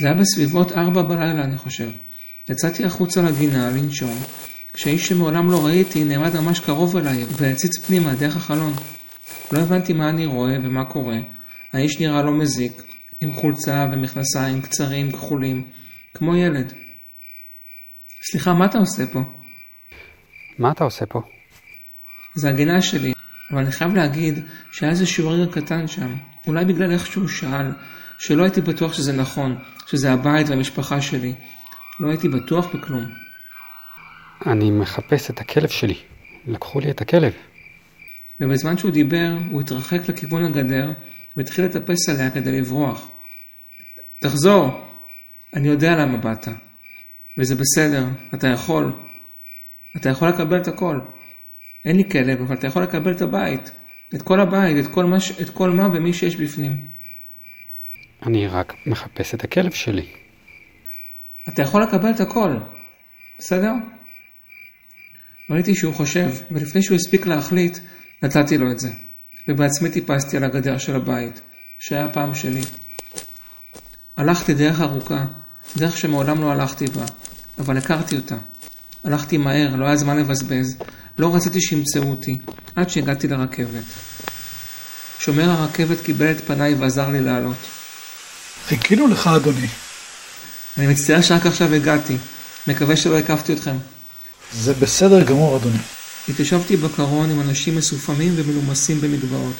זה היה בסביבות ארבע בלילה, אני חושב. יצאתי החוצה לגינה לנשום, כשאיש שמעולם לא ראיתי נעמד ממש קרוב אליי והציץ פנימה דרך החלון. לא הבנתי מה אני רואה ומה קורה. האיש נראה לא מזיק, עם חולצה ומכנסיים קצרים כחולים, כמו ילד. סליחה, מה אתה עושה פה? מה אתה עושה פה? זה הגינה שלי, אבל אני חייב להגיד שהיה איזה שיעור רגע קטן שם. אולי בגלל איך שהוא שאל, שלא הייתי בטוח שזה נכון, שזה הבית והמשפחה שלי. לא הייתי בטוח בכלום. אני מחפש את הכלב שלי. לקחו לי את הכלב. ובזמן שהוא דיבר, הוא התרחק לכיוון הגדר והתחיל לטפס עליה כדי לברוח. תחזור! אני יודע למה באת. וזה בסדר, אתה יכול. אתה יכול לקבל את הכל. אין לי כלב, אבל אתה יכול לקבל את הבית. את כל הבית, את כל מה, את כל מה ומי שיש בפנים. אני רק מחפש את הכלב שלי. אתה יכול לקבל את הכל, בסדר? ראיתי שהוא חושב, ולפני שהוא הספיק להחליט, נתתי לו את זה. ובעצמי טיפסתי על הגדר של הבית, שהיה פעם שלי. הלכתי דרך ארוכה, דרך שמעולם לא הלכתי בה, אבל הכרתי אותה. הלכתי מהר, לא היה זמן לבזבז, לא רציתי שימצאו אותי, עד שהגעתי לרכבת. שומר הרכבת קיבל את פניי ועזר לי לעלות. חיכינו לך, אדוני. אני מצטער שרק עכשיו הגעתי. מקווה שלא הקפתי אתכם. זה בסדר גמור, אדוני. התיישבתי בקרון עם אנשים מסופמים ומנומסים במגבעות,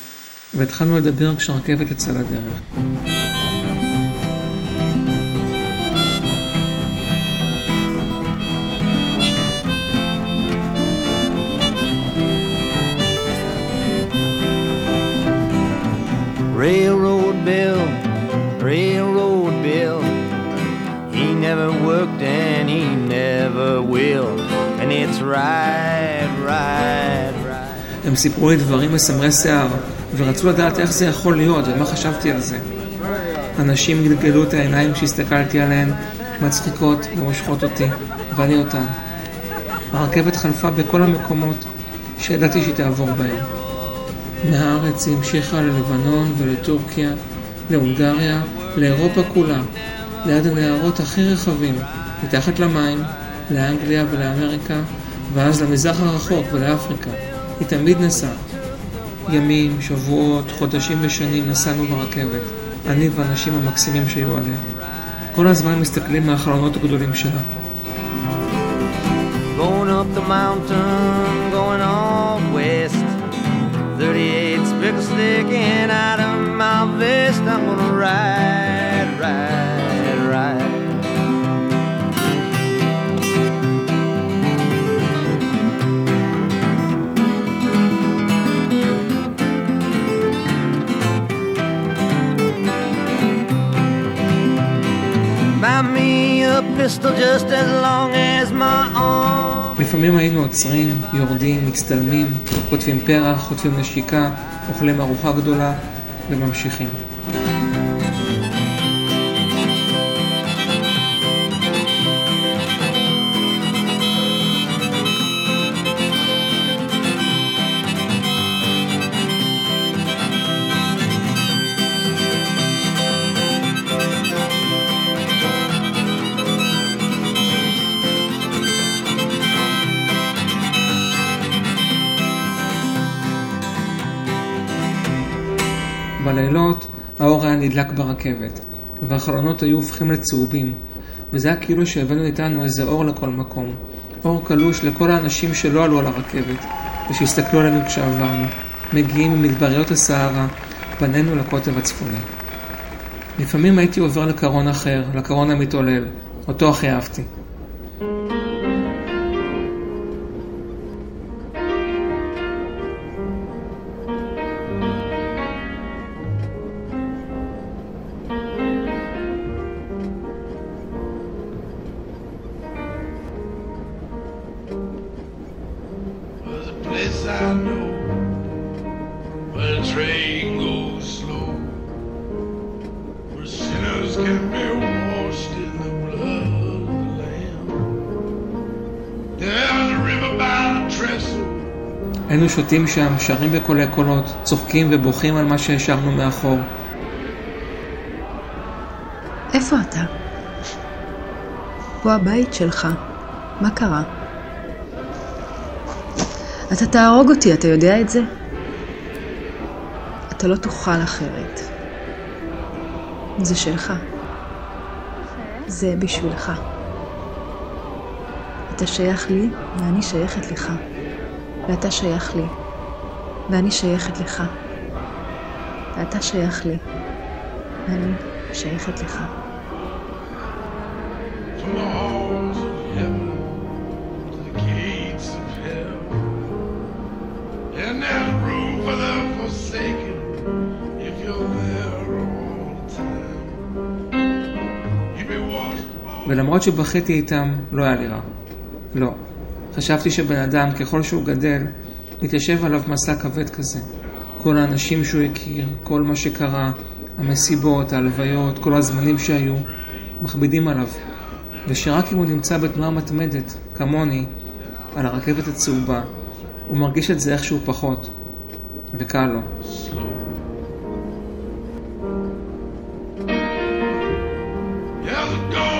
והתחלנו לדבר כשהרכבת יצאה לדרך. Will. And it's right, right, right. הם סיפרו לי דברים מסמרי שיער, ורצו לדעת איך זה יכול להיות ומה חשבתי על זה. אנשים גלגלו את העיניים כשהסתכלתי עליהן, מצחיקות ומושכות אותי, ואני אותן. הרכבת חלפה בכל המקומות שידעתי שהיא תעבור בהם. מהארץ היא המשיכה ללבנון ולטורקיה, להונגריה, לאירופה כולה, ליד הנהרות הכי רחבים, מתחת למים, לאנגליה ולאמריקה, ואז למזרח הרחוק ולאפריקה. היא תמיד נסעה. ימים, שבועות, חודשים ושנים נסענו ברכבת, אני והאנשים המקסימים שהיו עליה. כל הזמן מסתכלים מהחלונות הגדולים שלה. Going up the mountain, going all west. 38 spickle sticking out of my vest. I'm gonna ride, לפעמים היינו עוצרים, יורדים, מצטלמים, חוטפים פרח, חוטפים נשיקה, אוכלים ארוחה גדולה וממשיכים. בלילות האור היה נדלק ברכבת, והחלונות היו הופכים לצהובים, וזה היה כאילו שהבאנו איתנו איזה אור לכל מקום. אור קלוש לכל האנשים שלא עלו על הרכבת, ושהסתכלו עלינו כשעברנו, מגיעים ממדבריות הסהרה, פנינו לקוטב הצפוני. לפעמים הייתי עובר לקרון אחר, לקרון המתעולל, אותו הכי אהבתי. A place I know where the train goes slow, where sinners can be washed in the blood of the Lamb. There's a river by the trestle. היינו שותים שם, שרים בקולי קולות, צוחקים ובוכים על מה שהשארנו מאחור. איפה אתה? פה הבית שלך. מה קרה? אתה תהרוג אותי, אתה יודע את זה? אתה לא תוכל אחרת. זה שלך. זה בשבילך. אתה שייך לי ואני שייכת לך. ואתה שייך לי ואני שייכת לך. ואתה שייך לי ואני שייכת לך. From ולמרות שבכיתי איתם, לא היה לי רע. לא. חשבתי שבן אדם, ככל שהוא גדל, מתיישב עליו מסע כבד כזה. כל האנשים שהוא הכיר, כל מה שקרה, המסיבות, ההלוויות, כל הזמנים שהיו, מכבידים עליו. ושרק אם הוא נמצא בתנועה מתמדת, כמוני, על הרכבת הצהובה, הוא מרגיש את זה איכשהו פחות. וקל לו. There's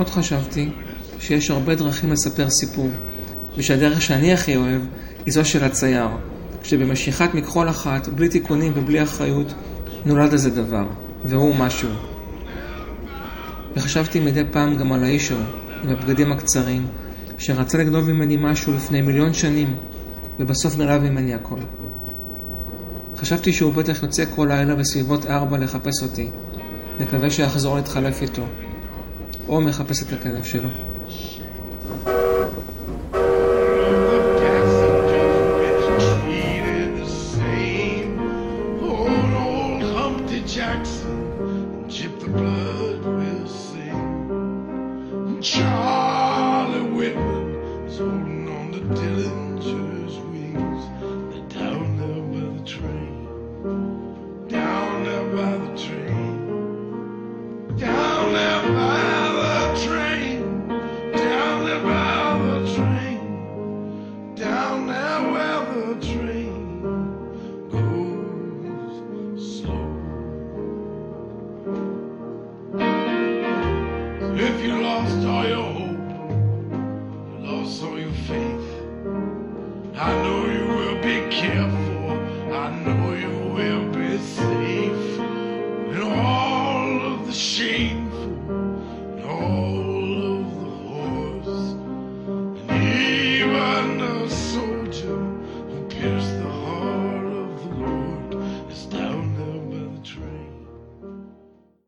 עוד חשבתי שיש הרבה דרכים לספר סיפור, ושהדרך שאני הכי אוהב היא זו של הצייר, כשבמשיכת מכחול אחת, בלי תיקונים ובלי אחריות, נולד איזה דבר, והוא משהו. וחשבתי מדי פעם גם על האיש ההוא, עם הבגדים הקצרים, שרצה לגנוב ממני משהו לפני מיליון שנים, ובסוף גנב ממני הכל. חשבתי שהוא בטח יוצא כל לילה בסביבות ארבע לחפש אותי. מקווה שאחזור להתחלף איתו. או מחפש את הכלב שלו. By the train. Down there by the train. Down there by the train. Down there where the train goes slow. If you lost all your machine.